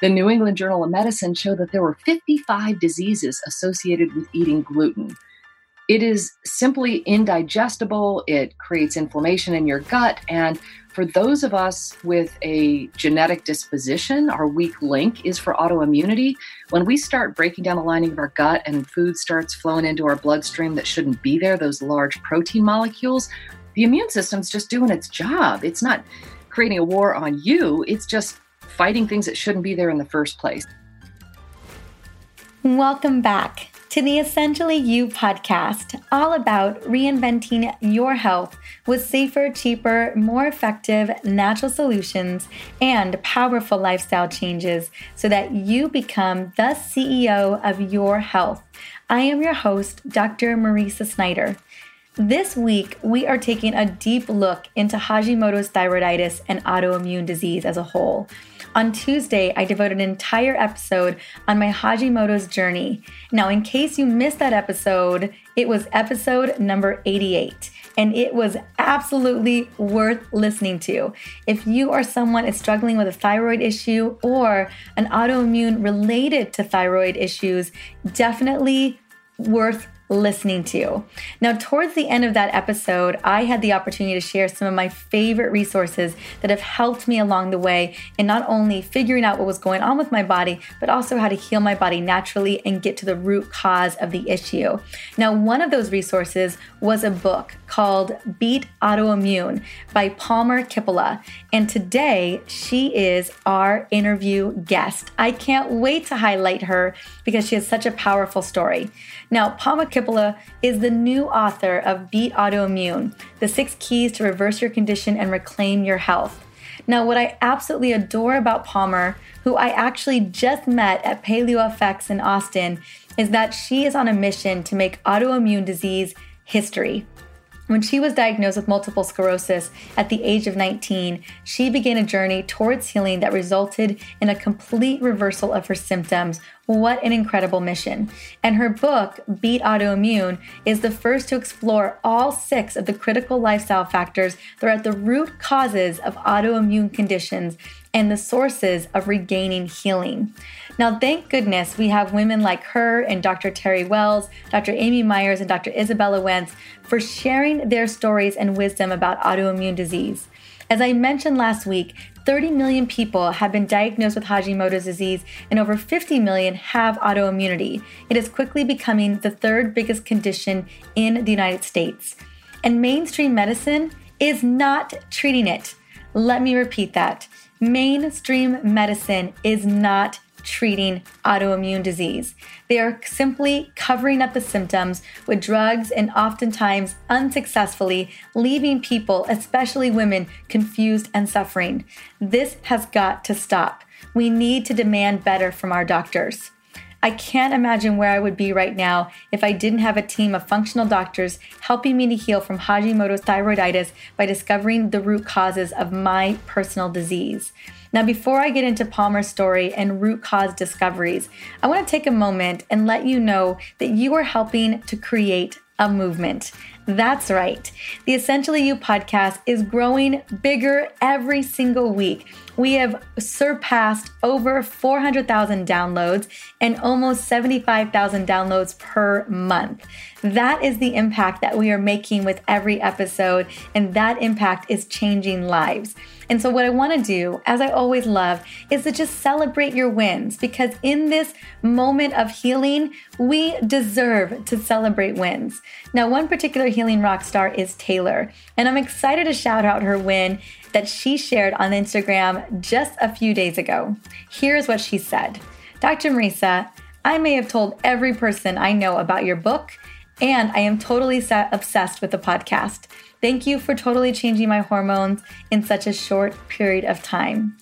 The New England Journal of Medicine showed that there were 55 diseases associated with eating gluten. It is simply indigestible, it creates inflammation in your gut, and for those of us with a genetic disposition, our weak link is for autoimmunity. When we start breaking down the lining of our gut and food starts flowing into our bloodstream that shouldn't be there, those large protein molecules, the immune system's just doing its job. It's not creating a war on you, it's just fighting things that shouldn't be there in the first place. Welcome back to the Essentially You podcast, all about reinventing your health with safer, cheaper, more effective natural solutions and powerful lifestyle changes so that you become the CEO of your health. I am your host, Dr. Mariza Snyder. This week, we are taking a deep look into Hashimoto's thyroiditis and autoimmune disease as a whole. On Tuesday, I devoted an entire episode on my Hashimoto's journey. Now, in case you missed that episode, it was episode number 88 and it was absolutely worth listening to. If you are someone is struggling with a thyroid issue or an autoimmune related to thyroid issues, definitely worth listening to. Now, towards the end of that episode, I had the opportunity to share some of my favorite resources that have helped me along the way in not only figuring out what was going on with my body, but also how to heal my body naturally and get to the root cause of the issue. Now, one of those resources was a book called Beat Autoimmune by Palmer Kippola. And today, she is our interview guest. I can't wait to highlight her because she has such a powerful story. Now, Palmer Kippola is the new author of Beat Autoimmune The Six Keys to Reverse Your Condition and Reclaim Your Health. Now, what I absolutely adore about Palmer, who I actually just met at Paleo PaleoFX in Austin, is that she is on a mission to make autoimmune disease history. When she was diagnosed with multiple sclerosis at the age of 19, she began a journey towards healing that resulted in a complete reversal of her symptoms. What an incredible mission. And her book, Beat Autoimmune, is the first to explore all six of the critical lifestyle factors that are at the root causes of autoimmune conditions and the sources of regaining healing. Now, thank goodness we have women like her and Dr. Terry Wahls, Dr. Amy Myers, and Dr. Izabella Wentz for sharing their stories and wisdom about autoimmune disease. As I mentioned last week, 30 million people have been diagnosed with Hashimoto's disease, and over 50 million have autoimmunity. It is quickly becoming the third biggest condition in the United States. And mainstream medicine is not treating it. Let me repeat that. Mainstream medicine is not treating autoimmune disease. They are simply covering up the symptoms with drugs and oftentimes unsuccessfully leaving people, especially women, confused and suffering. This has got to stop. We need to demand better from our doctors. I can't imagine where I would be right now if I didn't have a team of functional doctors helping me to heal from Hashimoto's thyroiditis by discovering the root causes of my personal disease. Now, before I get into Palmer's story and root cause discoveries, I want to take a moment and let you know that you are helping to create a movement. That's right. The Essentially You podcast is growing bigger every single week. We have surpassed over 400,000 downloads and almost 75,000 downloads per month. That is the impact that we are making with every episode, and that impact is changing lives. And so, what I want to do, as I always love, is to just celebrate your wins because in this moment of healing, we deserve to celebrate wins. Now, one particular healing rock star is Taylor, and I'm excited to shout out her win that she shared on Instagram just a few days ago. Here's what she said Dr. Mariza, I may have told every person I know about your book, and I am totally obsessed with the podcast. Thank you for totally changing my hormones in such a short period of time.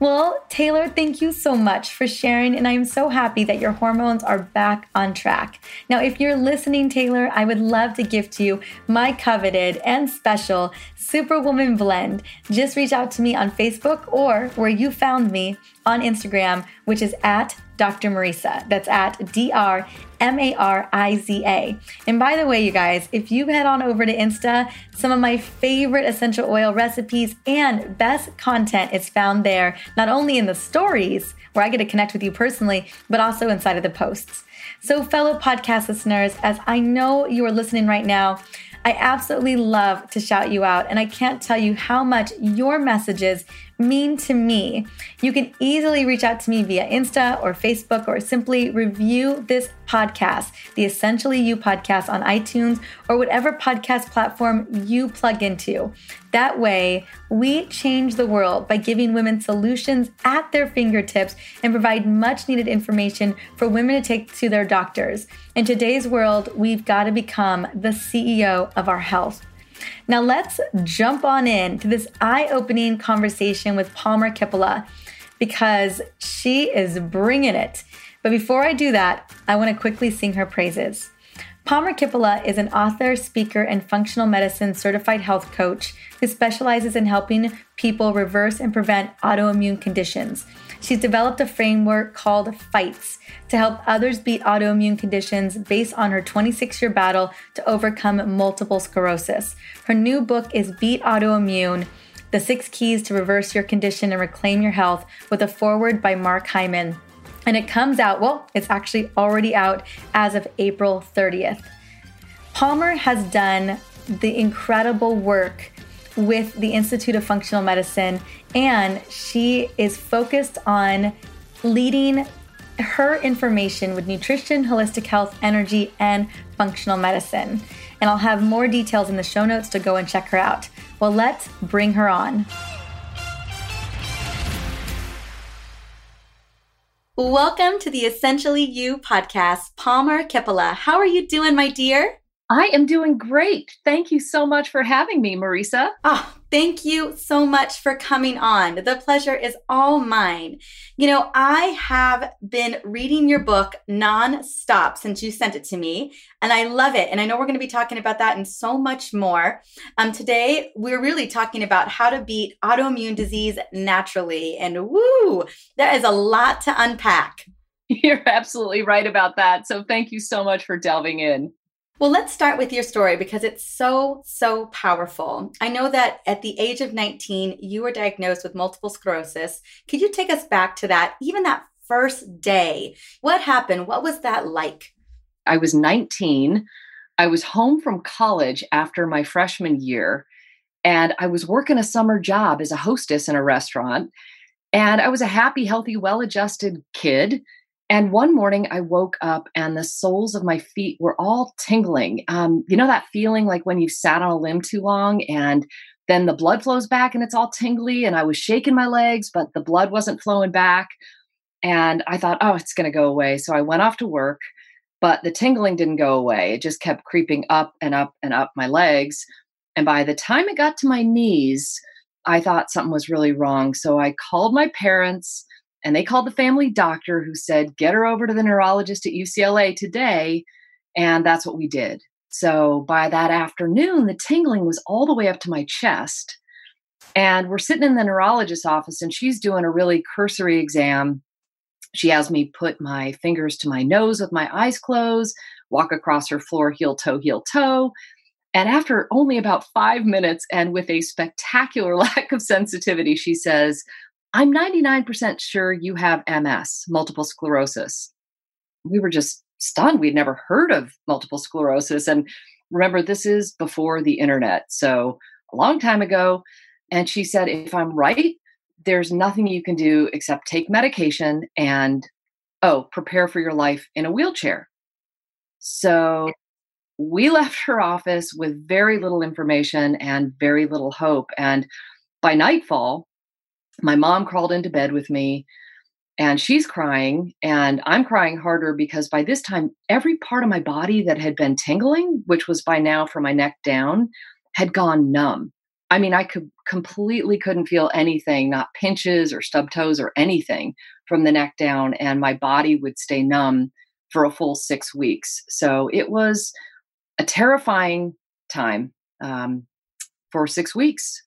Well, Taylor, thank you so much for sharing, and I'm so happy that your hormones are back on track. Now, if you're listening, Taylor, I would love to gift you my coveted and special Superwoman Blend. Just reach out to me on Facebook or where you found me on Instagram, which is at Dr. Mariza. That's at D R M A R I Z A. And by the way, you guys, if you head on over to Insta, some of my favorite essential oil recipes and best content is found there, not only in the stories where I get to connect with you personally, but also inside of the posts. So, fellow podcast listeners, as I know you are listening right now, I absolutely love to shout you out, and I can't tell you how much your messages mean to me. You can easily reach out to me via Insta or Facebook or simply review this podcast, the Essentially You podcast on iTunes or whatever podcast platform you plug into. That way, we change the world by giving women solutions at their fingertips and provide much needed information for women to take to their doctors. In today's world, we've got to become the CEO of our health. Now, let's jump on in to this eye opening conversation with Palmer Kippola because she is bringing it. But before I do that, I want to quickly sing her praises. Palmer Kippola is an author, speaker, and functional medicine certified health coach who specializes in helping people reverse and prevent autoimmune conditions. She's developed a framework called FIGHTS to help others beat autoimmune conditions based on her 26 year battle to overcome multiple sclerosis. Her new book is Beat Autoimmune The Six Keys to Reverse Your Condition and Reclaim Your Health, with a foreword by Mark Hyman. And it comes out, well, it's actually already out as of April 30th. Palmer has done the incredible work with the Institute of Functional Medicine, and she is focused on leading her information with nutrition, holistic health, energy, and functional medicine. And I'll have more details in the show notes to go and check her out. Well, let's bring her on. Welcome to the Essentially You podcast, Palmer Kippola. How are you doing, my dear? I am doing great. Thank you so much for having me, Mariza. Oh, thank you so much for coming on. The pleasure is all mine. You know, I have been reading your book nonstop since you sent it to me, and I love it. And I know we're going to be talking about that and so much more. Um, today, we're really talking about how to beat autoimmune disease naturally. And woo, there is a lot to unpack. You're absolutely right about that. So, thank you so much for delving in. Well, let's start with your story because it's so, so powerful. I know that at the age of 19, you were diagnosed with multiple sclerosis. Could you take us back to that, even that first day? What happened? What was that like? I was 19. I was home from college after my freshman year, and I was working a summer job as a hostess in a restaurant. And I was a happy, healthy, well adjusted kid and one morning I woke up and the soles of my feet were all tingling. Um, you know that feeling like when you've sat on a limb too long and then the blood flows back and it's all tingly. And I was shaking my legs, but the blood wasn't flowing back. And I thought, oh, it's going to go away. So I went off to work, but the tingling didn't go away. It just kept creeping up and up and up my legs. And by the time it got to my knees, I thought something was really wrong. So I called my parents and they called the family doctor who said, get her over to the neurologist at UCLA today. And that's what we did. So by that afternoon, the tingling was all the way up to my chest. And we're sitting in the neurologist's office, and she's doing a really cursory exam. She has me put my fingers to my nose with my eyes closed, walk across her floor, heel toe, heel toe. And after only about five minutes, and with a spectacular lack of sensitivity, she says, I'm 99% sure you have MS, multiple sclerosis. We were just stunned. We'd never heard of multiple sclerosis. And remember, this is before the internet. So a long time ago. And she said, if I'm right, there's nothing you can do except take medication and, oh, prepare for your life in a wheelchair. So we left her office with very little information and very little hope. And by nightfall, my mom crawled into bed with me and she's crying and i'm crying harder because by this time every part of my body that had been tingling which was by now from my neck down had gone numb. I mean i could completely couldn't feel anything not pinches or stub toes or anything from the neck down and my body would stay numb for a full six weeks. So it was a terrifying time um, for six weeks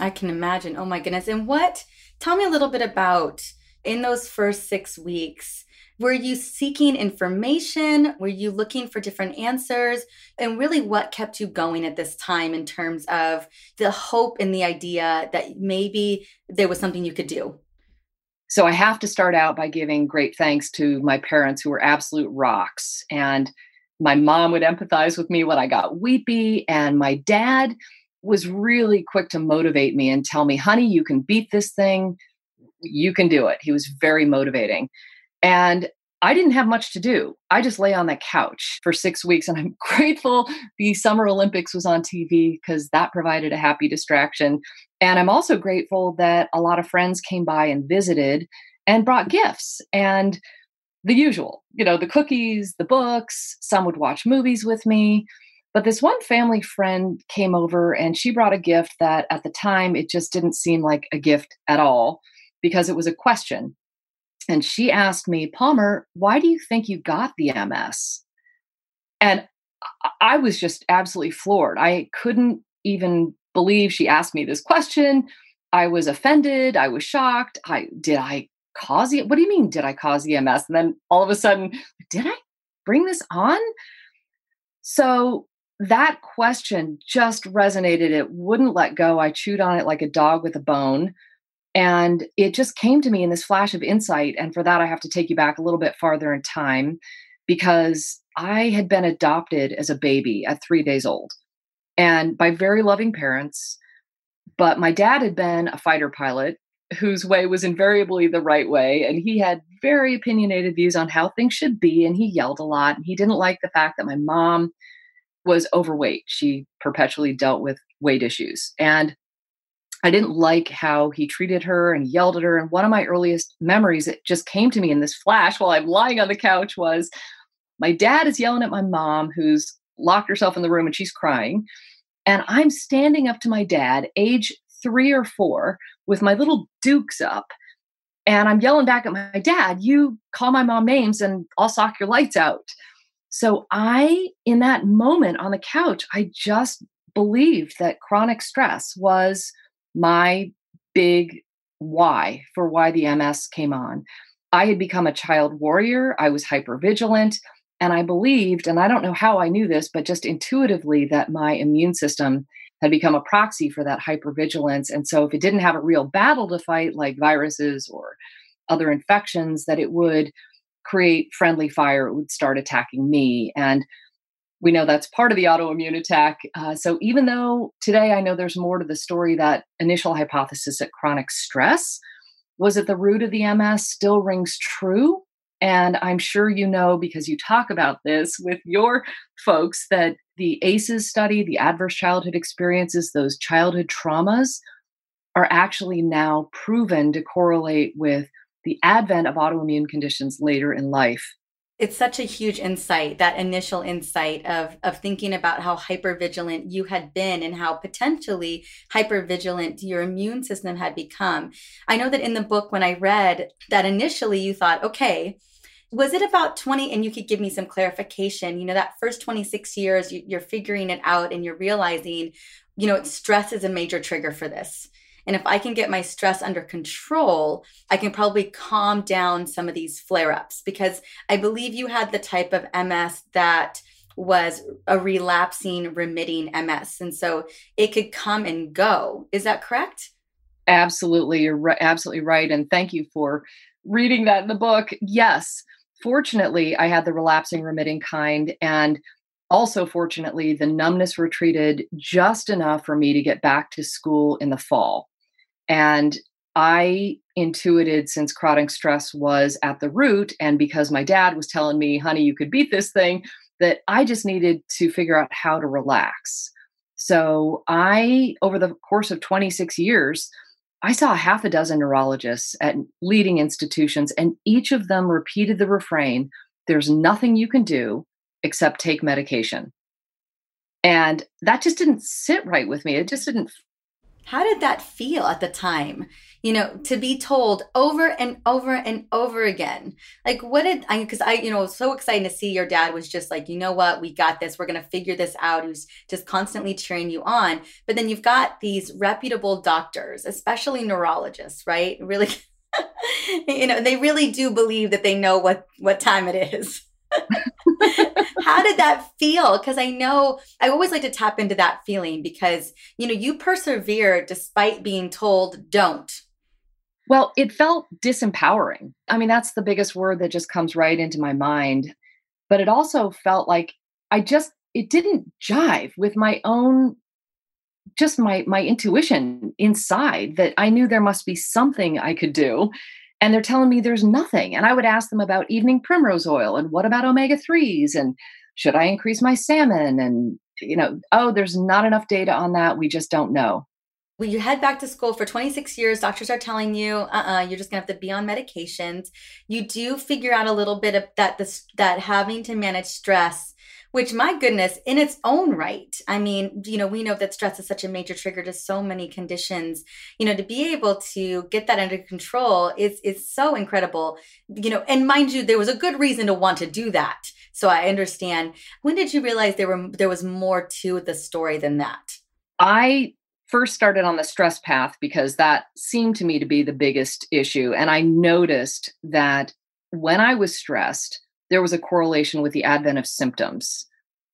I can imagine. Oh my goodness. And what, tell me a little bit about in those first six weeks, were you seeking information? Were you looking for different answers? And really, what kept you going at this time in terms of the hope and the idea that maybe there was something you could do? So, I have to start out by giving great thanks to my parents who were absolute rocks. And my mom would empathize with me when I got weepy, and my dad was really quick to motivate me and tell me, honey, you can beat this thing. You can do it. He was very motivating. And I didn't have much to do. I just lay on the couch for six weeks, and I'm grateful the Summer Olympics was on TV because that provided a happy distraction. And I'm also grateful that a lot of friends came by and visited and brought gifts and the usual, you know, the cookies, the books. Some would watch movies with me. But this one family friend came over and she brought a gift that at the time it just didn't seem like a gift at all because it was a question and she asked me, Palmer, why do you think you got the MS? And I was just absolutely floored. I couldn't even believe she asked me this question. I was offended. I was shocked. I did I cause it? What do you mean? Did I cause EMS? And then all of a sudden, did I bring this on? So that question just resonated. It wouldn't let go. I chewed on it like a dog with a bone. And it just came to me in this flash of insight. And for that, I have to take you back a little bit farther in time because I had been adopted as a baby at three days old and by very loving parents. But my dad had been a fighter pilot whose way was invariably the right way. And he had very opinionated views on how things should be. And he yelled a lot. And he didn't like the fact that my mom was overweight. She perpetually dealt with weight issues. And I didn't like how he treated her and yelled at her. And one of my earliest memories that just came to me in this flash while I'm lying on the couch was my dad is yelling at my mom, who's locked herself in the room and she's crying. And I'm standing up to my dad, age three or four, with my little dukes up. And I'm yelling back at my dad, You call my mom names and I'll sock your lights out. So I, in that moment on the couch, I just believed that chronic stress was my big why for why the MS came on. I had become a child warrior, I was hyper vigilant, and I believed, and I don't know how I knew this, but just intuitively, that my immune system had become a proxy for that hypervigilance. And so if it didn't have a real battle to fight, like viruses or other infections, that it would create friendly fire, it would start attacking me. And we know that's part of the autoimmune attack. Uh, so even though today I know there's more to the story, that initial hypothesis that chronic stress was at the root of the MS still rings true. And I'm sure you know because you talk about this with your folks that the ACEs study, the adverse childhood experiences, those childhood traumas are actually now proven to correlate with the advent of autoimmune conditions later in life. It's such a huge insight that initial insight of of thinking about how hypervigilant you had been and how potentially hypervigilant your immune system had become. I know that in the book when i read that initially you thought okay was it about 20 and you could give me some clarification. You know that first 26 years you, you're figuring it out and you're realizing you know stress is a major trigger for this and if I can get my stress under control, I can probably calm down some of these flare ups because I believe you had the type of MS that was a relapsing, remitting MS. And so it could come and go. Is that correct? Absolutely. You're right, absolutely right. And thank you for reading that in the book. Yes. Fortunately, I had the relapsing, remitting kind. And also, fortunately, the numbness retreated just enough for me to get back to school in the fall. And I intuited since chronic stress was at the root, and because my dad was telling me, honey, you could beat this thing, that I just needed to figure out how to relax. So I, over the course of 26 years, I saw half a dozen neurologists at leading institutions, and each of them repeated the refrain there's nothing you can do except take medication. And that just didn't sit right with me. It just didn't how did that feel at the time? You know, to be told over and over and over again. Like, what did I, because I, you know, so excited to see your dad was just like, you know what, we got this. We're going to figure this out. Was just constantly cheering you on. But then you've got these reputable doctors, especially neurologists, right? Really you know, they really do believe that they know what what time it is. How did that feel? Because I know I always like to tap into that feeling because, you know, you persevere despite being told don't. Well, it felt disempowering. I mean, that's the biggest word that just comes right into my mind. But it also felt like I just, it didn't jive with my own just my my intuition inside that I knew there must be something I could do and they're telling me there's nothing and I would ask them about evening primrose oil and what about omega 3s and should I increase my salmon and you know oh there's not enough data on that we just don't know when you head back to school for 26 years doctors are telling you uh-uh you're just to have to be on medications. You do figure out a little bit of that this that having to manage stress which my goodness in its own right. I mean you know we know that stress is such a major trigger to so many conditions. You know to be able to get that under control is is so incredible. You know and mind you there was a good reason to want to do that. So i understand. When did you realize there were there was more to the story than that? I first started on the stress path because that seemed to me to be the biggest issue and i noticed that when i was stressed there was a correlation with the advent of symptoms.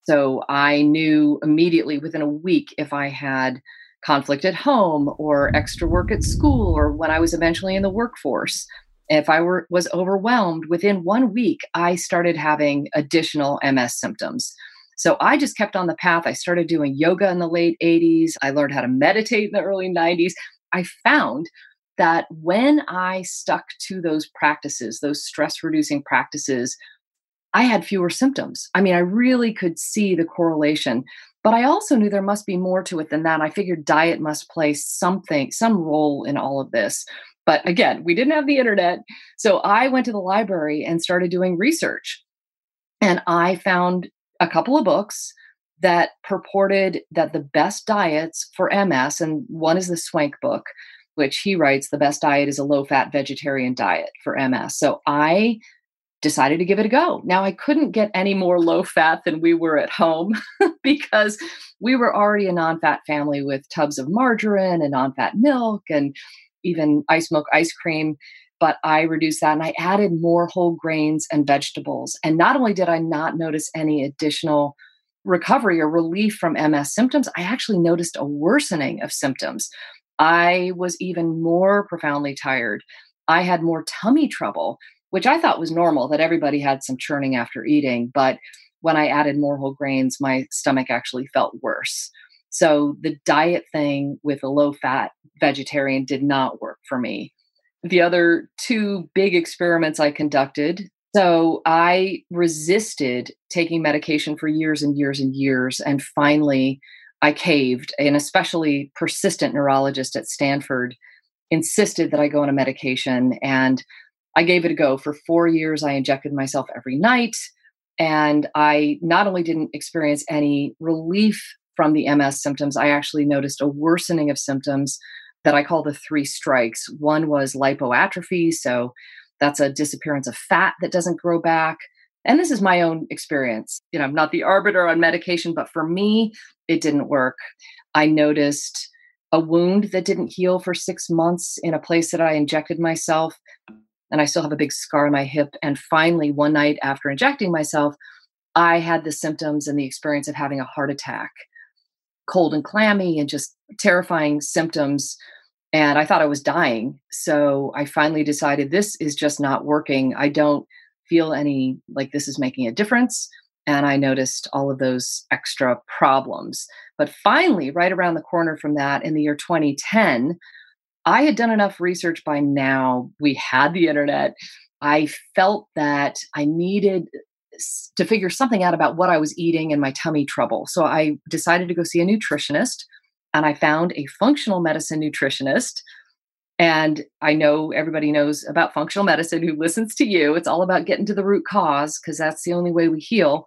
So I knew immediately within a week if I had conflict at home or extra work at school or when I was eventually in the workforce. If I were was overwhelmed within 1 week I started having additional MS symptoms. So I just kept on the path. I started doing yoga in the late 80s. I learned how to meditate in the early 90s. I found that when I stuck to those practices, those stress reducing practices, I had fewer symptoms. I mean, I really could see the correlation. But I also knew there must be more to it than that. I figured diet must play something, some role in all of this. But again, we didn't have the internet. So I went to the library and started doing research. And I found a couple of books that purported that the best diets for MS, and one is the Swank book, which he writes the best diet is a low fat vegetarian diet for MS. So I decided to give it a go. Now, I couldn't get any more low fat than we were at home because we were already a non fat family with tubs of margarine and non fat milk and even ice milk ice cream. But I reduced that and I added more whole grains and vegetables. And not only did I not notice any additional recovery or relief from MS symptoms, I actually noticed a worsening of symptoms. I was even more profoundly tired. I had more tummy trouble which I thought was normal that everybody had some churning after eating. But when I added more whole grains, my stomach actually felt worse. So the diet thing with a low fat vegetarian did not work for me. The other two big experiments I conducted. So I resisted taking medication for years and years and years. And finally, I caved. An especially persistent neurologist at Stanford insisted that I go on a medication. And I gave it a go. For four years, I injected myself every night. And I not only didn't experience any relief from the MS symptoms, I actually noticed a worsening of symptoms that I call the three strikes. One was lipoatrophy. So that's a disappearance of fat that doesn't grow back. And this is my own experience. You know, I'm not the arbiter on medication, but for me, it didn't work. I noticed a wound that didn't heal for six months in a place that I injected myself and I still have a big scar on my hip. And finally, one night after injecting myself, I had the symptoms and the experience of having a heart attack, cold and clammy, and just terrifying symptoms. And I thought I was dying. So I finally decided this is just not working. I don't feel any like this is making a difference. And I noticed all of those extra problems. But finally, right around the corner from that in the year 2010, I had done enough research by now. We had the internet. I felt that I needed to figure something out about what I was eating and my tummy trouble. So I decided to go see a nutritionist and I found a functional medicine nutritionist. And I know everybody knows about functional medicine who listens to you. It's all about getting to the root cause because that's the only way we heal.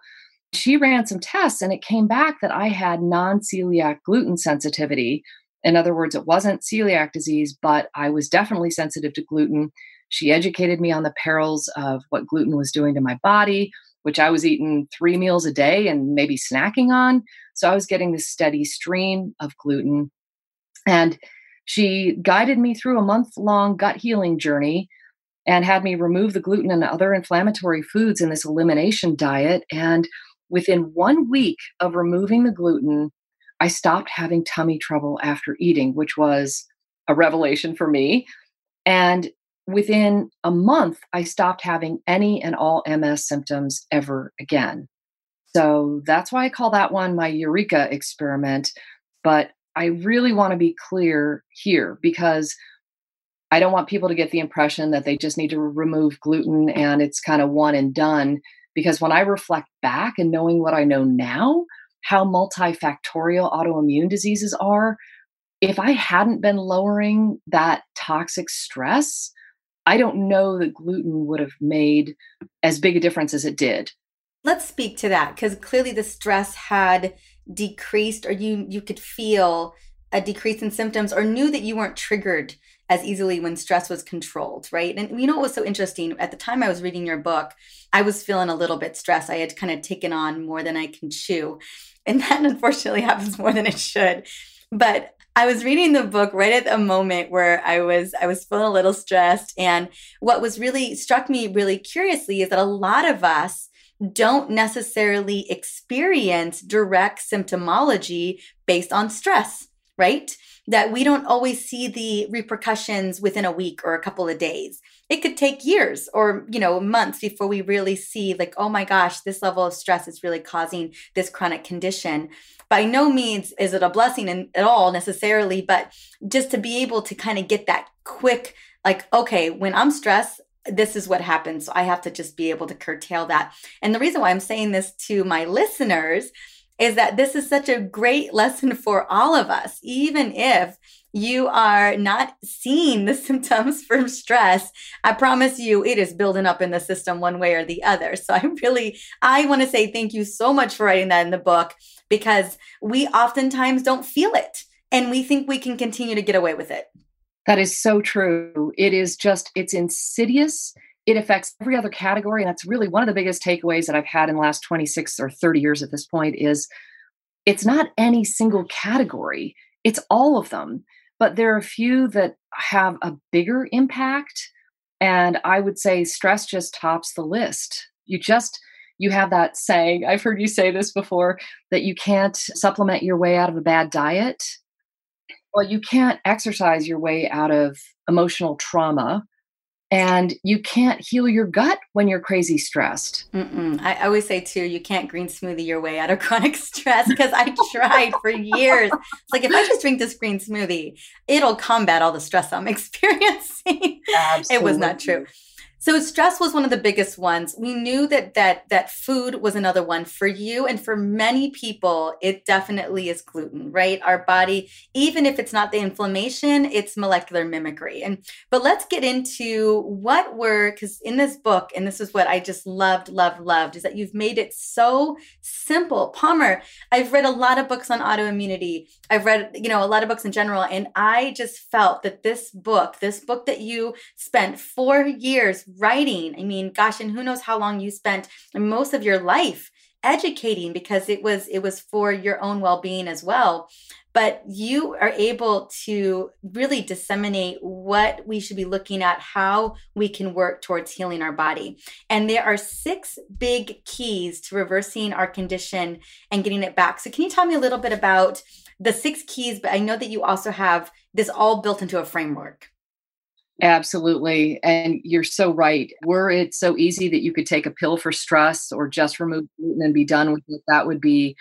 She ran some tests and it came back that I had non celiac gluten sensitivity, in other words, it wasn't celiac disease, but I was definitely sensitive to gluten. She educated me on the perils of what gluten was doing to my body, which I was eating three meals a day and maybe snacking on. So I was getting this steady stream of gluten. And she guided me through a month long gut healing journey. and had me remove the gluten and other inflammatory foods in this elimination diet. And within one week of removing the gluten, I stopped having tummy trouble after eating, which was a revelation for me. And within a month, I stopped having any and all MS symptoms ever again. So that's why I call that one my Eureka experiment. But I really want to be clear here because I don't want people to get the impression that they just need to remove gluten and it's kind of one and done. Because when I reflect back and knowing what I know now, how multifactorial autoimmune diseases are, if I hadn't been lowering that toxic stress, I don't know that gluten would have made as big a difference as it did. Let's speak to that because clearly the stress had decreased or you you could feel a decrease in symptoms or knew that you weren't triggered as easily when stress was controlled, right? And you know what was so interesting? At the time I was reading your book, I was feeling a little bit stressed. I had kind of taken on more than I can chew. And that unfortunately happens more than it should. But I was reading the book right at a moment where I was I was feeling a little stressed and what was really struck me really curiously is that a lot of us don't necessarily experience direct symptomology based on stress, right? That we don't always see the repercussions within a week or a couple of days. It could take years or, you know, months before we really see like, oh my gosh, this level of stress is really causing this chronic condition. By no means is it a blessing in, at all necessarily, but just to be able to kind of get that quick like okay when i'm stressed this is what happens. So I have to just be able to curtail that. And the reason why I'm saying this to my listeners is that this is such a great lesson for all of us, even if you are not seeing the symptoms from stress, I promise you it is building up in the system one way or the other. So I really, I want to say thank you so much for writing that in the book because we oftentimes don't feel it and we think we can continue to get away with it. That is so true. It is just, it's insidious. It affects every other category. And that's really one of the biggest takeaways that I've had in the last 26 or 30 years at this point is it's not any single category, it's all of them. But there are a few that have a bigger impact. And I would say stress just tops the list. You just, you have that saying, I've heard you say this before, that you can't supplement your way out of a bad diet well, you can't exercise your way out of emotional trauma and you can't heal your gut when you're crazy stressed. Mm-mm. I always say too, you can't green smoothie your way out of chronic stress because I tried for years. It's like if I just drink this green smoothie, it'll combat all the stress I'm experiencing. Absolutely. It was not true. So stress was one of the biggest ones. We knew that that that food was another one for you and for many people it definitely is gluten, right? Our body even if it's not the inflammation, it's molecular mimicry. And but let's get into what were cuz in this book and this is what I just loved loved loved is that you've made it so simple. Palmer, I've read a lot of books on autoimmunity. I've read, you know, a lot of books in general and I just felt that this book, this book that you spent 4 years writing. I mean, gosh, and who knows how long you spent most of your life educating because it was it was for your own well-being as well. But you are able to really disseminate what we should be looking at how we can work towards healing our body. And there are six big keys to reversing our condition and getting it back. So can you tell me a little bit about the six keys? But i know that you also have this all built into a framework Absolutely. And you're so right. Were it so easy that you could take a pill for stress or just remove gluten and be done with it, that would be,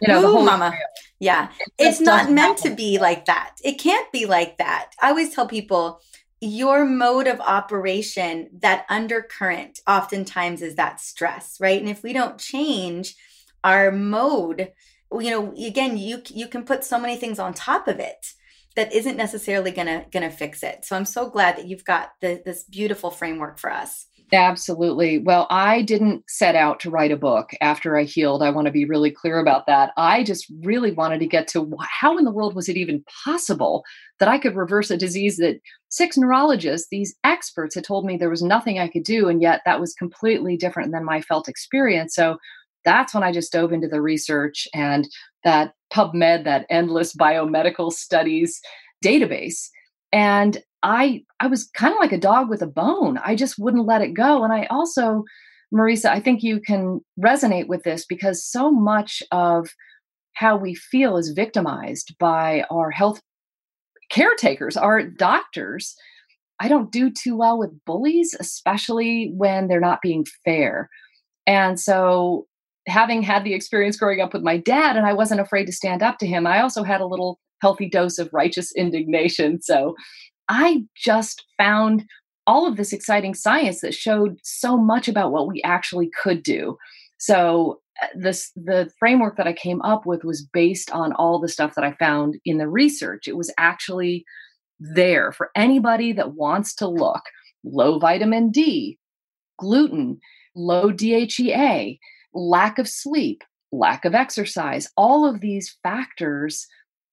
you know, Ooh, the whole mama. Yeah. It it's not meant happen. to be like that. It can't be like that. I always tell people your mode of operation, that undercurrent, oftentimes is that stress, right? And if we don't change our mode, you know, again, you you can put so many things on top of it that isn't necessarily gonna gonna fix it. So I'm so glad that you've got the, this beautiful framework for us. Absolutely. Well, I didn't set out to write a book after I healed. I want to be really clear about that. I just really wanted to get to how in the world was it even possible that I could reverse a disease that six neurologists, these experts, had told me there was nothing I could do. And yet that was completely different than my felt experience. So that's when I just dove into the research and that PubMed, that endless biomedical studies database. And I I was kind of like a dog with a bone. I just wouldn't let it go. And I also, Mariza, I think you can resonate with this because so much of how we feel is victimized by our health caretakers, our doctors. I don't do too well with bullies, especially when they're not being fair. And so, having had the experience growing up with my dad, and I wasn't afraid to stand up to him, I also had a little healthy dose of righteous indignation. So, I just found all of this exciting science that showed so much about what we actually could do. So, uh, this the framework that I came up with was based on all the stuff that I found in the research. It was actually there for anybody that wants to look. Low vitamin D, gluten, low DHEA, lack of sleep, lack of exercise, all of these factors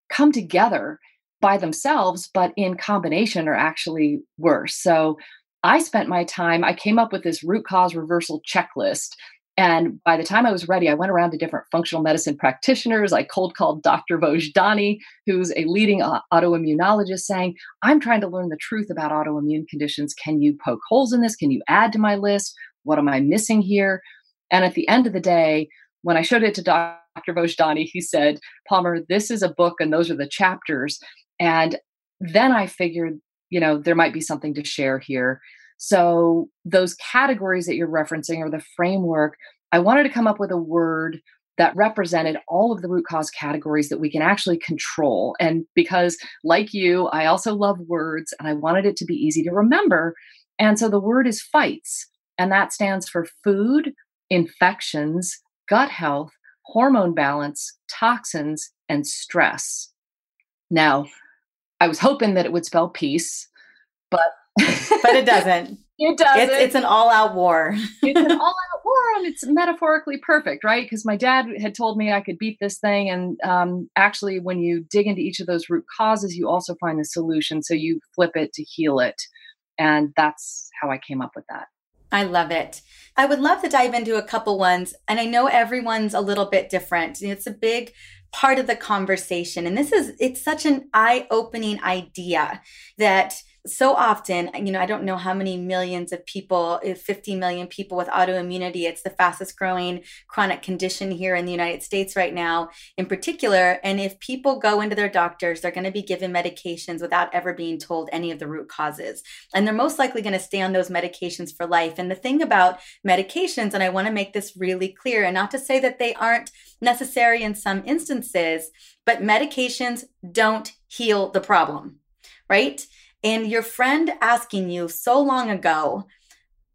come together by themselves, but in combination are actually worse. So I spent my time, I came up with this root cause reversal checklist and by the time I was ready, I went around to different functional medicine practitioners. I cold called Dr. Vojdani, who's a leading autoimmunologist, saying, I'm trying to learn the truth about autoimmune conditions. Can you poke holes in this? Can you add to my list? What am I missing here? And at the end of the day, when I showed it to Dr. Vojdani, he said, Palmer, this is a book and those are the chapters. And then I figured, you know, there might be something to share here. So, those categories that you're referencing or the framework, I wanted to come up with a word that represented all of the root cause categories that we can actually control. And because, like you, I also love words and I wanted it to be easy to remember. And so the word is fights, and that stands for food, infections, gut health, hormone balance, toxins, and stress. Now, I was hoping that it would spell peace, but but it doesn't. It doesn't. It's, it's an all-out war. it's an all-out war, and it's metaphorically perfect, right? Because my dad had told me I could beat this thing, and um, actually, when you dig into each of those root causes, you also find the solution. So you flip it to heal it, and that's how I came up with that. I love it. I would love to dive into a couple ones, and I know everyone's a little bit different. It's a big part of the conversation, and this is it's such an eye-opening idea that so often, you know, I don't know how many millions of people, uh, 50 million people with autoimmunity. It's the fastest growing chronic condition here in the United States right now, in particular. And if people go into their doctors, they're going to be given medications without ever being told any of the root causes. And they're most likely going to stay on those medications for life. And the thing about medications, and I want to make this really clear, and not to say that they aren't necessary in some instances, but medications don't heal the problem, right? And your friend asking you so long ago,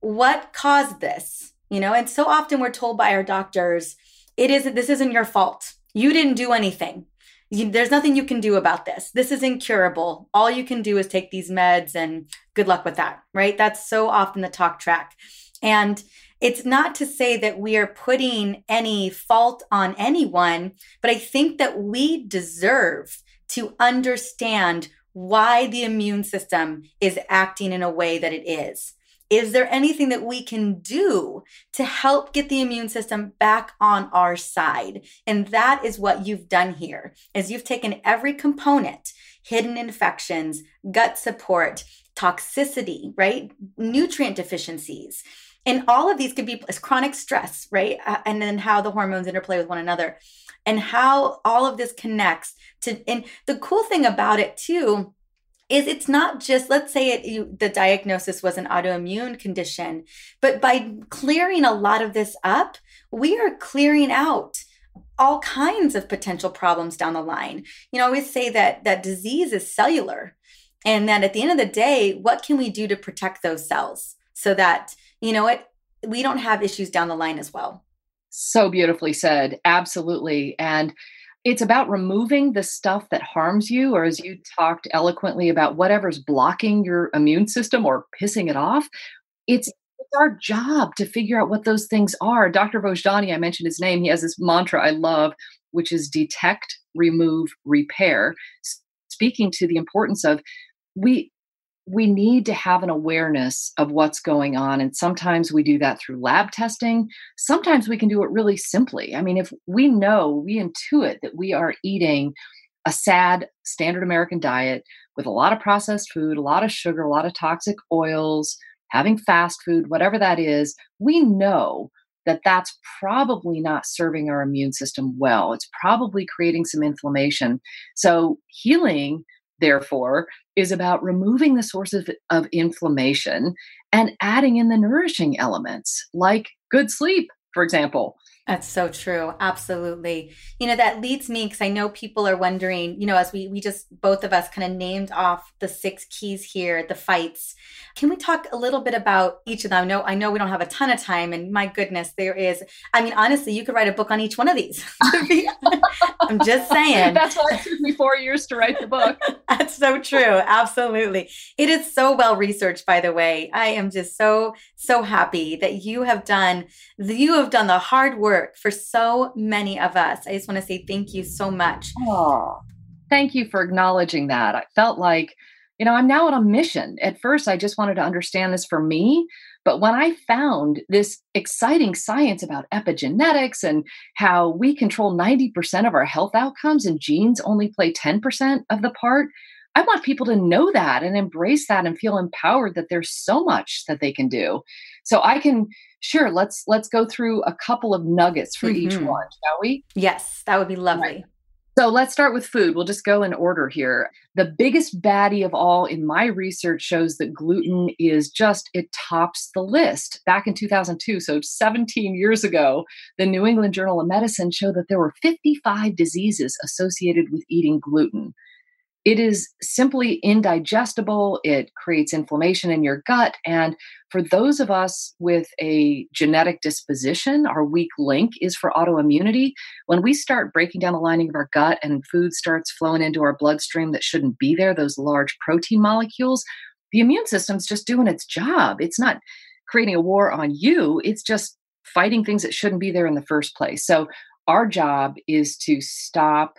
what caused this? You know, and so often we're told by our doctors, it isn't, this isn't your fault. You didn't do anything. You, there's nothing you can do about this. This is incurable. All you can do is take these meds and good luck with that, right? That's so often the talk track. And it's not to say that we are putting any fault on anyone, but I think that we deserve to understand why the immune system is acting in a way that it is. Is there anything that we can do to help get the immune system back on our side? And that is what you've done here. Is you've taken every component, hidden infections, gut support, toxicity, right? Nutrient deficiencies. And all of these could be chronic stress, right? Uh, and then how the hormones interplay with one another and how all of this connects to and the cool thing about it too is it's not just let's say it you, the diagnosis was an autoimmune condition but by clearing a lot of this up we are clearing out all kinds of potential problems down the line. You know i always say that that disease is cellular and that at the end of the day what can we do to protect those cells so that you know what we don't have issues down the line as well so beautifully said. Absolutely. And it's about removing the stuff that harms you, or as you talked eloquently about whatever's blocking your immune system or pissing it off. It's our job to figure out what those things are. Dr. Vojdani, I mentioned his name, he has this mantra I love, which is detect, remove, repair, speaking to the importance of we we need to have an awareness of what's going on. And sometimes we do that through lab testing. Sometimes we can do it really simply. I mean, if we know, we intuit that we are eating a sad standard American diet with a lot of processed food, a lot of sugar, a lot of toxic oils, having fast food, whatever that is, we know that that's probably not serving our immune system well. It's probably creating some inflammation. So, healing, therefore, is about removing the sources of, of inflammation and adding in the nourishing elements like good sleep, for example, that's so true. Absolutely. You know, that leads me because I know people are wondering, you know, as we we just both of us kind of named off the six keys here, the fights. Can we talk a little bit about each of them? I know I know we don't have a ton of time and my goodness, there is I mean, honestly, you could write a book on each one of these. I'm just saying. That's why it took me four years to write the book. That's so true. Absolutely. It is so well researched, by the way. I am just so, so happy that you have done you have done the hard work work for so many of us. I just want to say thank you so much. Thank you for acknowledging that. I felt like, you know, I'm now on a mission. At first, I just wanted to understand this for me. But when I found this exciting science about epigenetics and how we control 90% of our health outcomes and genes only play 10% of the part, I want people to know that and embrace that and feel empowered that there's so much that they can do. So I can sure let's let's go through a couple of nuggets for mm-hmm. each one shall we? Yes that would be lovely right. so let's start with food. We'll just go in order here. The biggest baddie of all in my research shows that gluten is just it tops the list. Back in 2002 so 17 years ago the new england journal of medicine showed that there were 55 diseases associated with eating gluten it is simply indigestible. It creates inflammation in your gut. And for those of us with a genetic disposition, our weak link is for autoimmunity. When we start breaking down the lining of our gut and food starts flowing into our bloodstream that shouldn't be there, those large protein molecules, the immune system's just doing its job. It's not creating a war on you, it's just fighting things that shouldn't be there in the first place. So, our job is to stop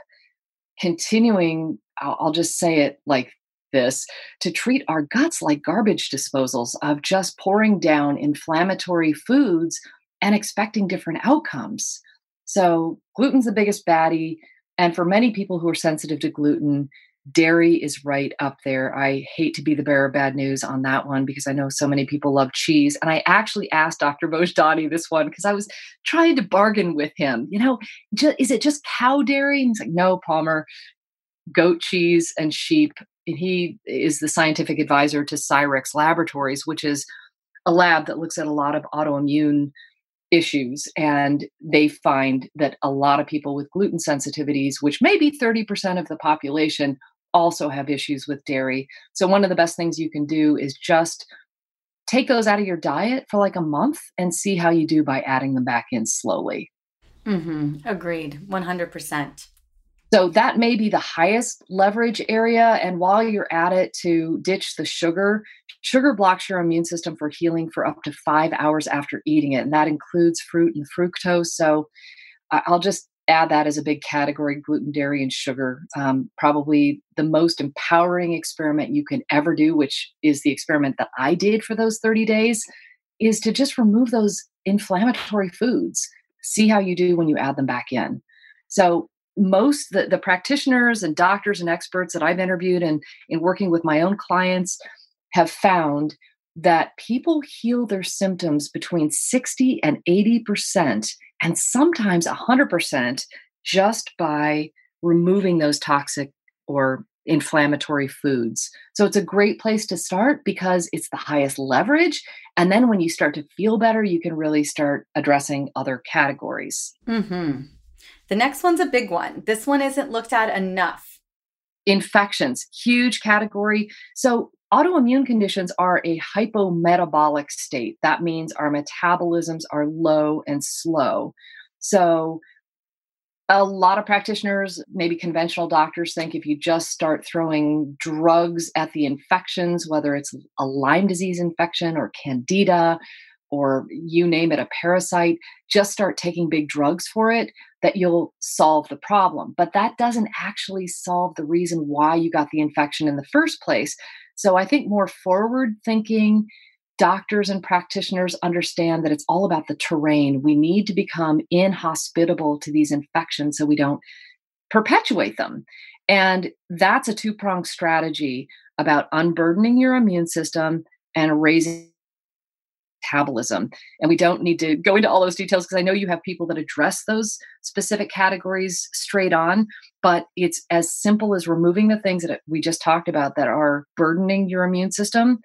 continuing I'll, just say it like this to treat our guts like garbage disposals of just pouring down inflammatory foods and expecting different outcomes. So, gluten's the biggest baddie. And for many people who are sensitive to gluten, dairy is right up there. I hate to be the bearer of bad news on that one because I know so many people love cheese. And I actually asked Dr. Vojdani this one because I was trying to bargain with him. You know, is it just cow dairy? And he's like, no, Palmer, goat cheese and sheep. And he is the scientific advisor to Cyrex Laboratories, which is a lab that looks at a lot of autoimmune issues. And they find that a lot of people with gluten sensitivities, which may be 30% of the population, also have issues with dairy. So, one of the best things you can do is just take those out of your diet for like a month and see how you do by adding them back in slowly. Mm-hmm. Agreed. 100%. So that may be the highest leverage area. And while you're at it, to ditch the sugar, sugar blocks your immune system for healing for up to five hours after eating it. And that includes fruit and fructose. So I'll just add that as a big category gluten, dairy, and sugar. Um, probably the most empowering experiment you can ever do, which is the experiment that I did for those 30 days, is to just remove those inflammatory foods. See how you do when you add them back in. So most the, the practitioners and doctors and experts that I've interviewed and in working with my own clients have found that people heal their symptoms between 60 and 80% and sometimes 100% just by removing those toxic or inflammatory foods. So it's a great place to start because it's the highest leverage. And then when you start to feel better, you can really start addressing other categories. Mm-hmm. The next one's a big one. This one isn't looked at enough. Infections, huge category. So, autoimmune conditions are a hypometabolic state. That means our metabolisms are low and slow. So, a lot of practitioners, maybe conventional doctors, think if you just start throwing drugs at the infections, whether it's a Lyme disease infection or candida or you name it, a parasite, just start taking big drugs for it, that you'll solve the problem. But that doesn't actually solve the reason why you got the infection in the first place. So I think more forward thinking doctors and practitioners understand that it's all about the terrain. We need to become inhospitable to these infections so we don't perpetuate them. And that's a two pronged strategy about unburdening your immune system and raising metabolism. And we don't need to go into all those details because I know you have people that address those specific categories straight on, but it's as simple as removing the things that we just talked about that are burdening your immune system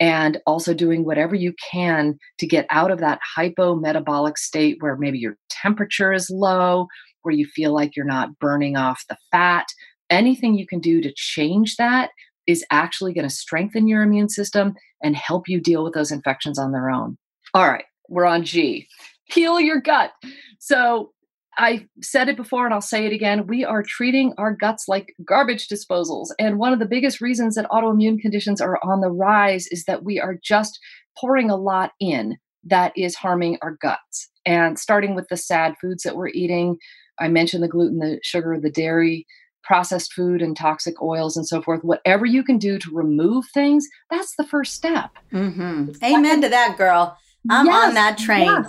and also doing whatever you can to get out of that hypometabolic state where maybe your temperature is low, where you feel like you're not burning off the fat. Anything you can do to change that is actually going to strengthen your immune system and help you deal with those infections on their own. All right, we're on G. Heal your gut. So I said it before and I'll say it again. We are treating our guts like garbage disposals. And one of the biggest reasons that autoimmune conditions are on the rise is that we are just pouring a lot in that is harming our guts. And starting with the sad foods that we're eating, I mentioned the gluten, the sugar, the dairy, processed food and toxic oils and so forth. Whatever you can do to remove things, that's the first step. Mm-hmm. Amen to that, girl. I'm yes, on that train. Yes.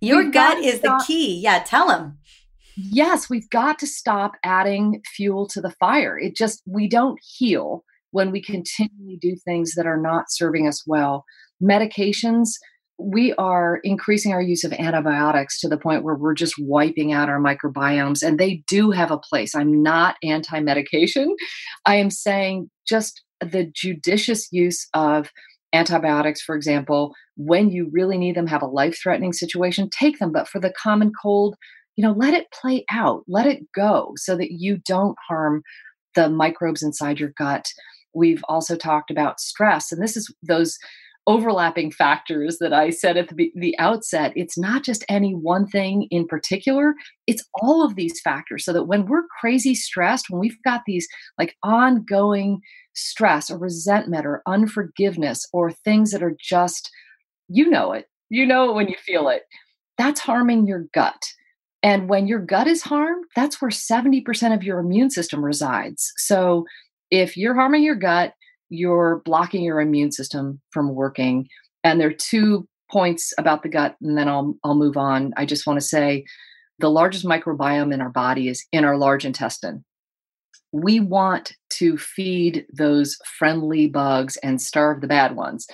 Your we've gut is stop. the key. Yeah, tell them. Yes, we've got to stop adding fuel to the fire. It just, we don't heal when we continually do things that are not serving us well. Medications, we are increasing our use of antibiotics to the point where we're just wiping out our microbiomes, and they do have a place. I'm not anti medication. I am saying just the judicious use of antibiotics, for example, when you really need them, have a life threatening situation, take them. But for the common cold, you know, let it play out, let it go so that you don't harm the microbes inside your gut. We've also talked about stress, and this is those overlapping factors that I said at the, the outset. It's not just any one thing in particular, it's all of these factors. So that when we're crazy stressed, when we've got these like ongoing stress or resentment or unforgiveness or things that are just, you know it, you know it when you feel it, that's harming your gut. And when your gut is harmed, that's where 70% of your immune system resides. So if you're harming your gut, you're blocking your immune system from working. And there are two points about the gut, and then I'll I'll move on. I just want to say the largest microbiome in our body is in our large intestine. We want to feed those friendly bugs and starve the bad ones.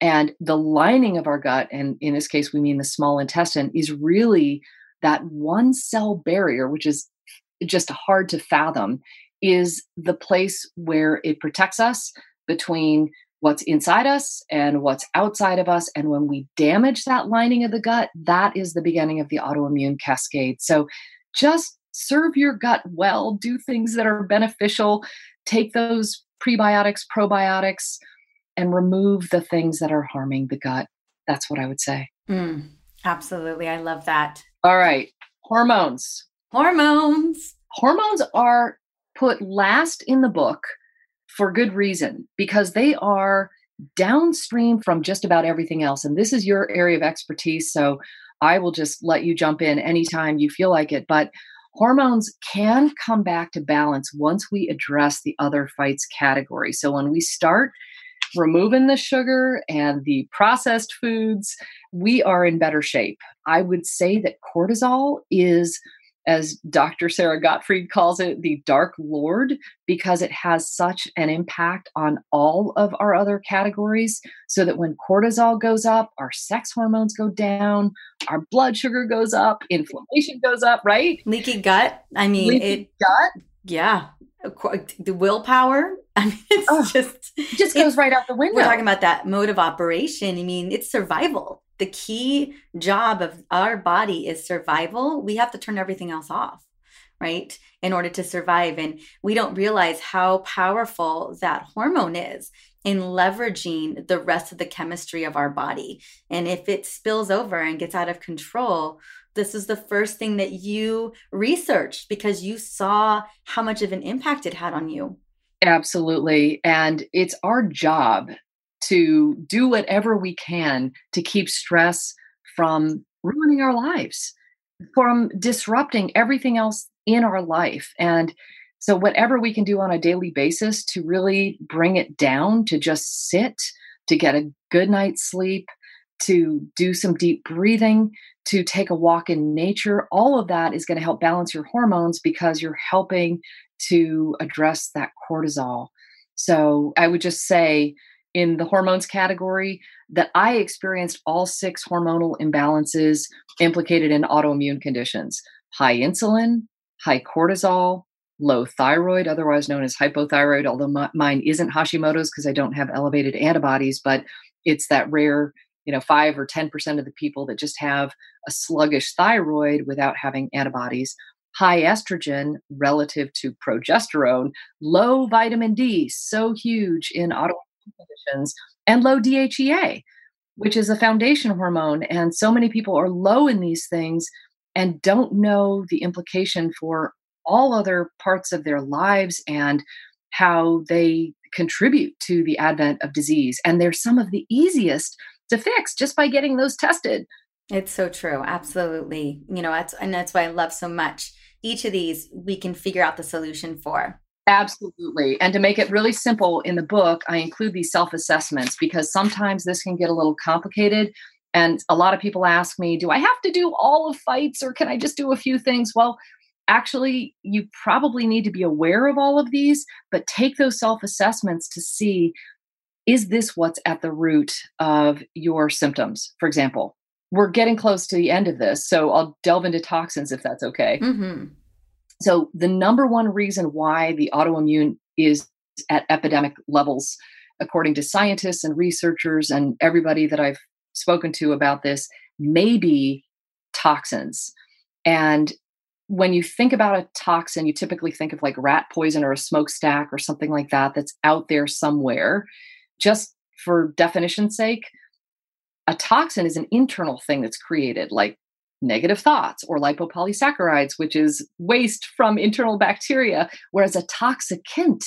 And the lining of our gut, and in this case, we mean the small intestine, is really that one cell barrier, which is just hard to fathom, is the place where it protects us between what's inside us and what's outside of us. And when we damage that lining of the gut, that is the beginning of the autoimmune cascade. So just serve your gut well, do things that are beneficial, take those prebiotics, probiotics, and remove the things that are harming the gut. That's what I would say. Mm, absolutely. I love that. All right. Hormones. Hormones. Hormones are put last in the book for good reason because they are downstream from just about everything else. And this is your area of expertise. So I will just let you jump in anytime you feel like it. But hormones can come back to balance once we address the other fights category. So when we start removing the sugar and the processed foods, we are in better shape. I would say that cortisol is as Dr. Sara Gottfried calls it, the Dark Lord, because it has such an impact on all of our other categories. So that when cortisol goes up, our sex hormones go down, our blood sugar goes up, inflammation goes up, right? Leaky gut. I mean, Leaky it. Gut. Yeah. The willpower. I mean, it's oh, just. It just goes right out the window. We're talking about that mode of operation. I mean, it's survival the key job of our body is survival, we have to turn everything else off, right? In order to survive. And we don't realize how powerful that hormone is in leveraging the rest of the chemistry of our body. And if it spills over and gets out of control, this is the first thing that you researched because you saw how much of an impact it had on you. Absolutely. And it's our job to do whatever we can to keep stress from ruining our lives, from disrupting everything else in our life. And so, whatever we can do on a daily basis to really bring it down, to just sit, to get a good night's sleep, to do some deep breathing, to take a walk in nature. All of that is going to help balance your hormones because you're helping to address that cortisol. So I would just say, in the hormones category, that I experienced all six hormonal imbalances implicated in autoimmune conditions high insulin, high cortisol, low thyroid, otherwise known as hypothyroid, although m- mine isn't Hashimoto's because I don't have elevated antibodies, but it's that rare, you know, five or 10% of the people that just have a sluggish thyroid without having antibodies. High estrogen relative to progesterone, low vitamin D, so huge in autoimmune conditions, and low DHEA, which is a foundation hormone. And so many people are low in these things and don't know the implication for all other parts of their lives and how they contribute to the advent of disease. And they're some of the easiest to fix just by getting those tested. It's so true. Absolutely. You know, that's, and that's why I love so much. Each of these we can figure out the solution for. Absolutely. And to make it really simple in the book, I include these self assessments because sometimes this can get a little complicated. And a lot of people ask me, do I have to do all of fights or can I just do a few things? Well, actually you probably need to be aware of all of these but take those self assessments to see is this what's at the root of your symptoms for example we're getting close to the end of this so i'll delve into toxins if that's okay mm-hmm. So the number one reason why the autoimmune is at epidemic levels according to scientists and researchers and everybody that i've spoken to about this may be toxins and when you think about a toxin, you typically think of like rat poison or a smokestack or something like that that's out there somewhere. Just for definition's sake, a toxin is an internal thing that's created, like negative thoughts or lipopolysaccharides, which is waste from internal bacteria, whereas a toxicant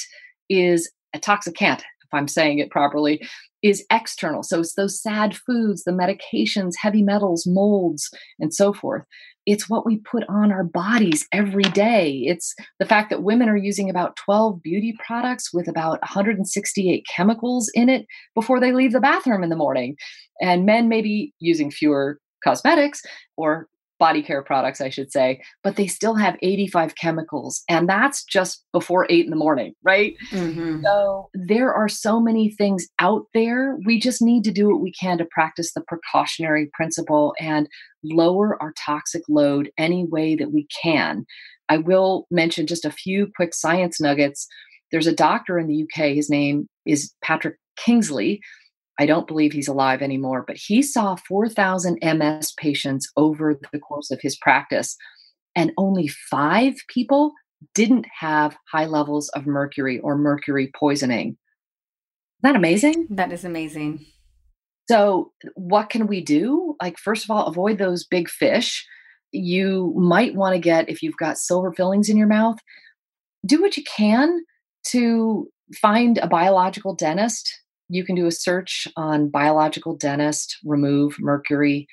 is a toxicant, if I'm saying it properly, is external. So it's those sad foods, the medications, heavy metals, molds, and so forth it's what we put on our bodies every day. It's the fact that women are using about 12 beauty products with about 168 chemicals in it before they leave the bathroom in the morning. And men may be using fewer cosmetics or body care products, I should say, but they still have 85 chemicals. And that's just before eight in the morning, right? Mm-hmm. So there are so many things out there. We just need to do what we can to practice the precautionary principle and lower our toxic load any way that we can. I will mention just a few quick science nuggets. There's a doctor in the UK, his name is Patrick Kingsley I don't believe he's alive anymore, but he saw 4,000 MS patients over the course of his practice, and only five people didn't have high levels of mercury or mercury poisoning. Isn't that amazing? That is amazing. So, what can we do? Like, first of all, avoid those big fish. You might want to get, if you've got silver fillings in your mouth, do what you can to find a biological dentist you can do a search on biological dentist, remove mercury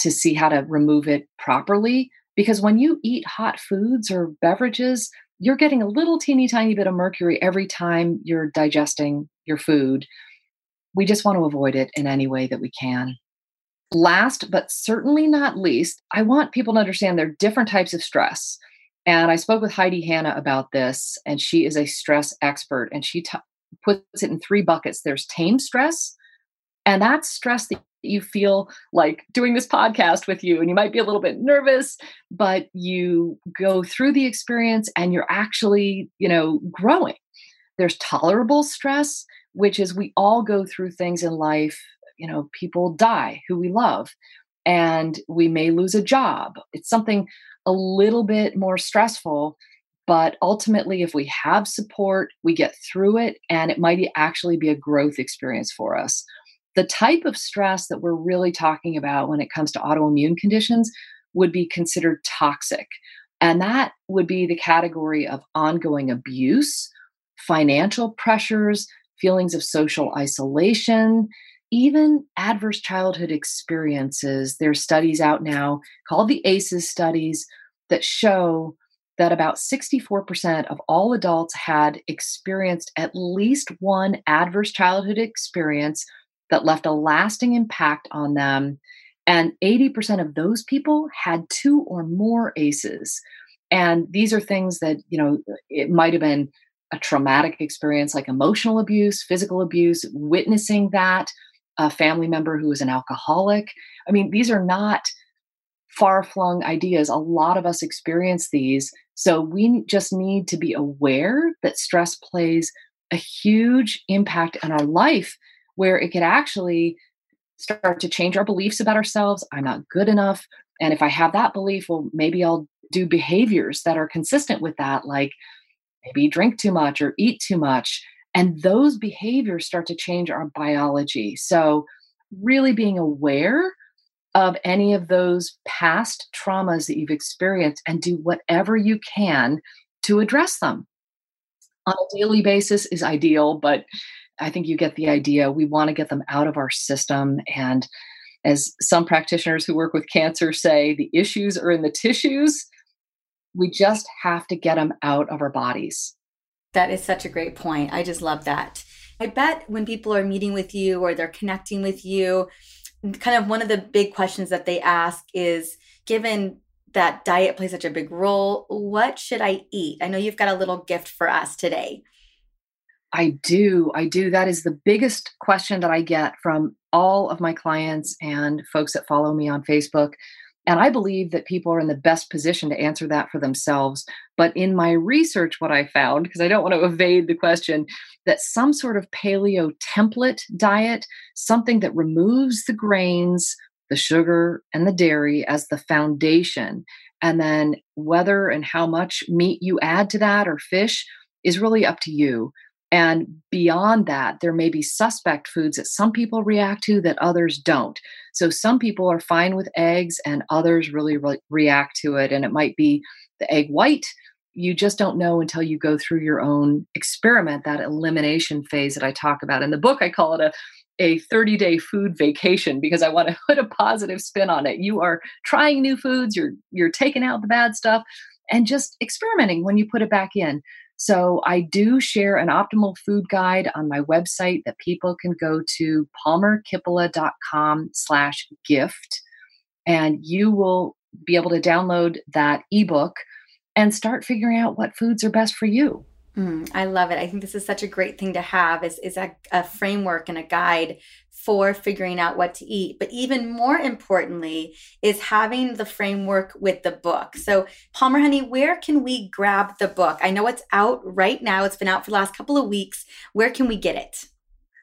to see how to remove it properly. Because when you eat hot foods or beverages, you're getting a little teeny tiny bit of mercury every time you're digesting your food. We just want to avoid it in any way that we can. Last but certainly not least, I want people to understand there are different types of stress. And I spoke with Heidi Hanna about this, and she is a stress expert. And she t- puts it in three buckets. There's tame stress, and that's stress that you feel like doing this podcast with you and you might be a little bit nervous but you go through the experience and you're actually you know growing. There's tolerable stress which is we all go through things in life you know people die who we love and we may lose a job. It's something a little bit more stressful but ultimately, if we have support, we get through it, and it might actually be a growth experience for us. The type of stress that we're really talking about when it comes to autoimmune conditions would be considered toxic. And that would be the category of ongoing abuse, financial pressures, feelings of social isolation, even adverse childhood experiences. There are studies out now called the ACEs studies that show that about 64% of all adults had experienced at least one adverse childhood experience that left a lasting impact on them. And 80% of those people had two or more ACEs. And these are things that, you know, it might have been a traumatic experience like emotional abuse, physical abuse, witnessing that, a family member who is an alcoholic. I mean, these are not far flung ideas. A lot of us experience these. So we just need to be aware that stress plays a huge impact on our life where it could actually start to change our beliefs about ourselves. I'm not good enough. And if I have that belief, well, maybe I'll do behaviors that are consistent with that, like maybe drink too much or eat too much. And those behaviors start to change our biology. So, really being aware of any of those past traumas that you've experienced and do whatever you can to address them on a daily basis is ideal, but I think you get the idea. We want to get them out of our system. And as some practitioners who work with cancer say, the issues are in the tissues we just have to get them out of our bodies. That is such a great point. I just love that. I bet when people are meeting with you or they're connecting with you, kind of one of the big questions that they ask is given that diet plays such a big role, what should I eat? I know you've got a little gift for us today. I do. I do. That is the biggest question that I get from all of my clients and folks that follow me on Facebook. And I believe that people are in the best position to answer that for themselves. But in my research, what I found, because I don't want to evade the question, that some sort of paleo template diet, something that removes the grains, the sugar, and the dairy as the foundation, and then whether and how much meat you add to that or fish is really up to you. And beyond that, there may be suspect foods that some people react to that others don't. So some people are fine with eggs and others really re- react to it. And it might be the egg white. You just don't know until you go through your own experiment, that elimination phase that I talk about. In the book, I call it a a 30 day food vacation because I want to put a positive spin on it. You are trying new foods, you're you're taking out the bad stuff and just experimenting when you put it back in. So I do share an optimal food guide on my website that people can go to palmerkippola.com slash gift. And you will be able to download that ebook and start figuring out what foods are best for you. Mm, I love it. I think this is such a great thing to have is, is a, a framework and a guide for figuring out what to eat. But even more importantly, is having the framework with the book. So, Palmer Honey, where can we grab the book? I know it's out right now, it's been out for the last couple of weeks. Where can we get it?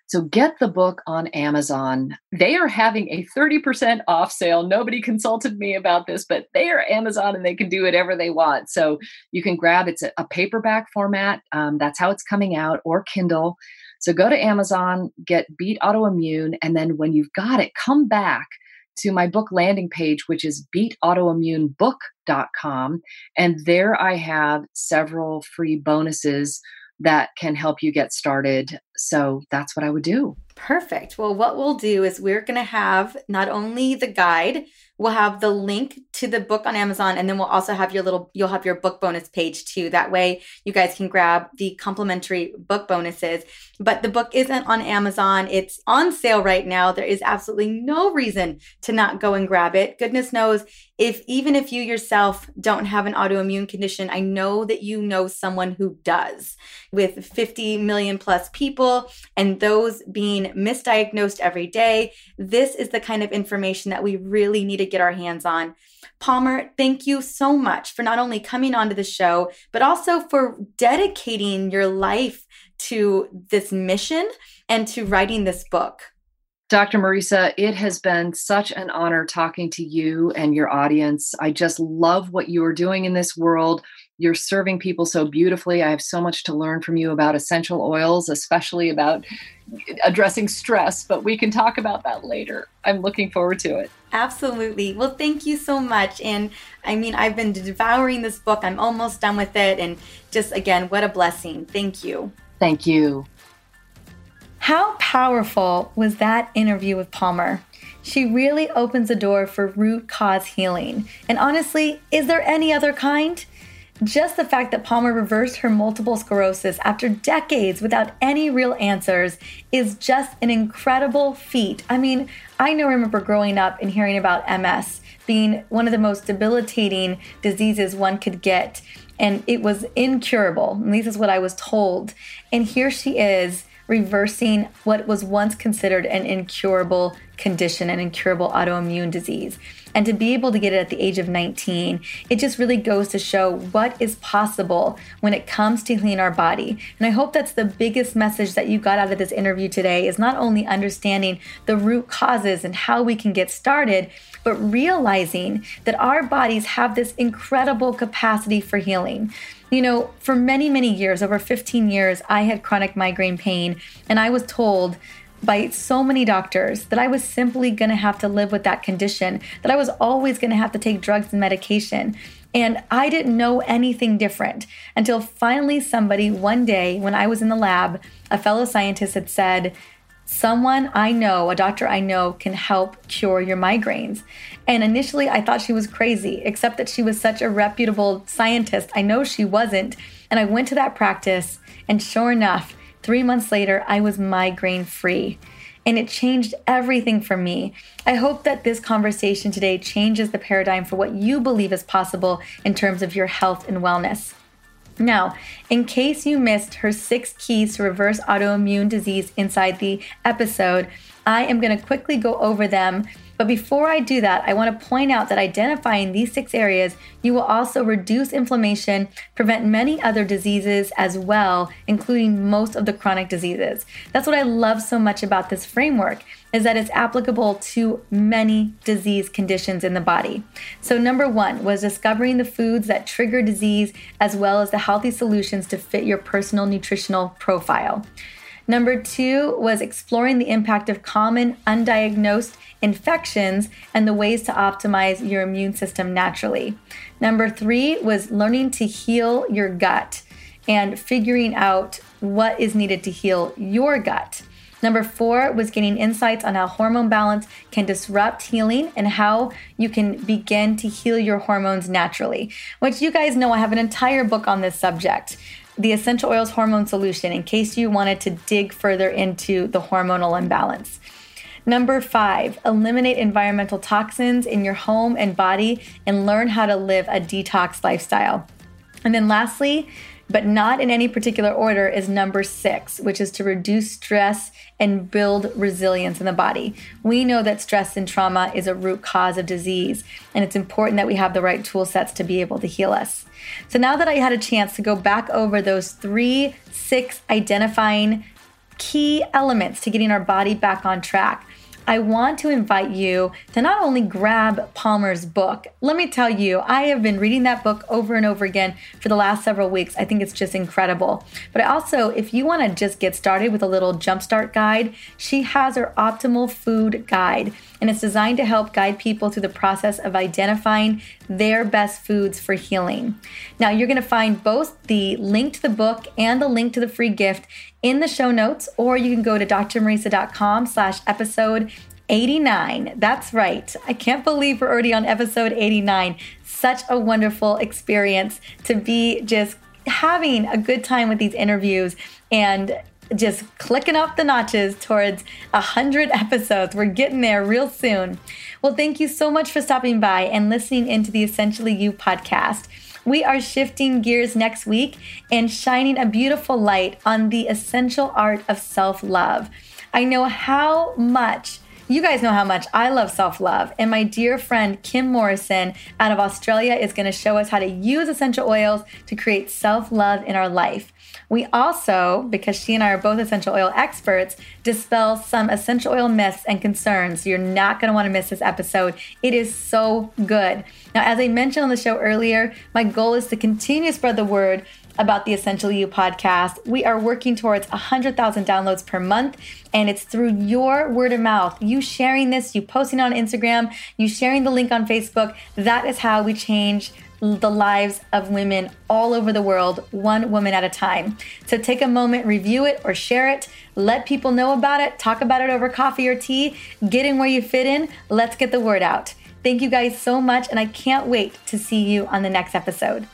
So get the book on Amazon. They are having a 30% off sale. Nobody consulted me about this, but they are Amazon and they can do whatever they want. So you can grab it's a, paperback format. Um, that's how it's coming out, or Kindle. So go to Amazon, get Beat Autoimmune, and then when you've got it, come back to my book landing page, which is beatautoimmunebook.com. And there I have several free bonuses that can help you get started. So that's what I would do. Perfect. Well, what we'll do is we're going to have not only the guide, we'll have the link to the book on Amazon and then we'll also have your little you'll have your book bonus page too. That way you guys can grab the complimentary book bonuses. But the book isn't on Amazon. It's on sale right now. There is absolutely no reason to not go and grab it. Goodness knows if even if you yourself don't have an autoimmune condition, I know that you know someone who does. With 50 million plus people and those being misdiagnosed every day, this is the kind of information that we really need to get our hands on. Palmer, thank you so much for not only coming onto the show, but also for dedicating your life to this mission and to writing this book. Dr. Mariza, it has been such an honor talking to you and your audience. I just love what you are doing in this world. You're serving people so beautifully. I have so much to learn from you about essential oils, especially about addressing stress, but we can talk about that later. I'm looking forward to it. Absolutely. Well, thank you so much. And I mean, I've been devouring this book. I'm almost done with it. And just again, what a blessing. Thank you. Thank you. How powerful was that interview with Palmer? She really opens the door for root cause healing. And honestly, is there any other kind? Just the fact that Palmer reversed her multiple sclerosis after decades without any real answers is just an incredible feat. I mean, I know remember growing up and hearing about MS being one of the most debilitating diseases one could get, and it was incurable. At least is what I was told. And here she is reversing what was once considered an incurable condition, an incurable autoimmune disease. And to be able to get it at the age of 19, it just really goes to show what is possible when it comes to healing our body. And I hope that's the biggest message that you got out of this interview today is not only understanding the root causes and how we can get started, but realizing that our bodies have this incredible capacity for healing. You know, for many, many years, over 15 years, I had chronic migraine pain, and I was told by so many doctors that I was simply going to have to live with that condition, that I was always going to have to take drugs and medication. And I didn't know anything different until finally somebody one day when I was in the lab, a fellow scientist had said, Someone I know, a doctor I know, can help cure your migraines. And initially I thought she was crazy, except that she was such a reputable scientist. I know she wasn't. And I went to that practice, and sure enough, Three months later, I was migraine free. And it changed everything for me. I hope that this conversation today changes the paradigm for what you believe is possible in terms of your health and wellness. Now, in case you missed her six keys to reverse autoimmune disease inside the episode, I am going to quickly go over them but before I do that, I want to point out that identifying these six areas, you will also reduce inflammation, prevent many other diseases as well, including most of the chronic diseases. That's what I love so much about this framework is that it's applicable to many disease conditions in the body. So number 1 was discovering the foods that trigger disease as well as the healthy solutions to fit your personal nutritional profile. Number two was exploring the impact of common undiagnosed infections and the ways to optimize your immune system naturally. Number three was learning to heal your gut and figuring out what is needed to heal your gut. Number four was getting insights on how hormone balance can disrupt healing and how you can begin to heal your hormones naturally. Which you guys know, I have an entire book on this subject the essential oils hormone solution in case you wanted to dig further into the hormonal imbalance. Number five, eliminate environmental toxins in your home and body and learn how to live a detox lifestyle. And then lastly, but not in any particular order, is number six, which is to reduce stress and build resilience in the body. We know that stress and trauma is a root cause of disease, and it's important that we have the right tool sets to be able to heal us. So now that I had a chance to go back over those three, six identifying key elements to getting our body back on track, I want to invite you to not only grab Palmer's book. Let me tell you, I have been reading that book over and over again for the last several weeks. I think it's just incredible. But also, if you want to just get started with a little jumpstart guide, she has her optimal food guide and it's designed to help guide people through the process of identifying their best foods for healing. Now, you're going to find both the link to the book and the link to the free gift in the show notes, or you can go to drmariza.com slash episode 89. That's right. I can't believe we're already on episode 89. Such a wonderful experience to be just having a good time with these interviews and just clicking up the notches towards 100 episodes. We're getting there real soon. Well, thank you so much for stopping by and listening into the Essentially You podcast. We are shifting gears next week and shining a beautiful light on the essential art of self love. I know how much you guys know how much I love self love, and my dear friend Kim Morrison out of Australia is going to show us how to use essential oils to create self love in our life. We also, because she and I are both essential oil experts, dispel some essential oil myths and concerns. You're not going to want to miss this episode. It is so good. Now, as I mentioned on the show earlier, my goal is to continue to spread the word about the Essential You podcast. We are working towards 100,000 downloads per month, and it's through your word of mouth, you sharing this, you posting on Instagram, you sharing the link on Facebook. That is how we change the lives of women all over the world, one woman at a time. So take a moment, review it or share it, let people know about it, talk about it over coffee or tea, get in where you fit in. Let's get the word out. Thank you guys so much, and I can't wait to see you on the next episode.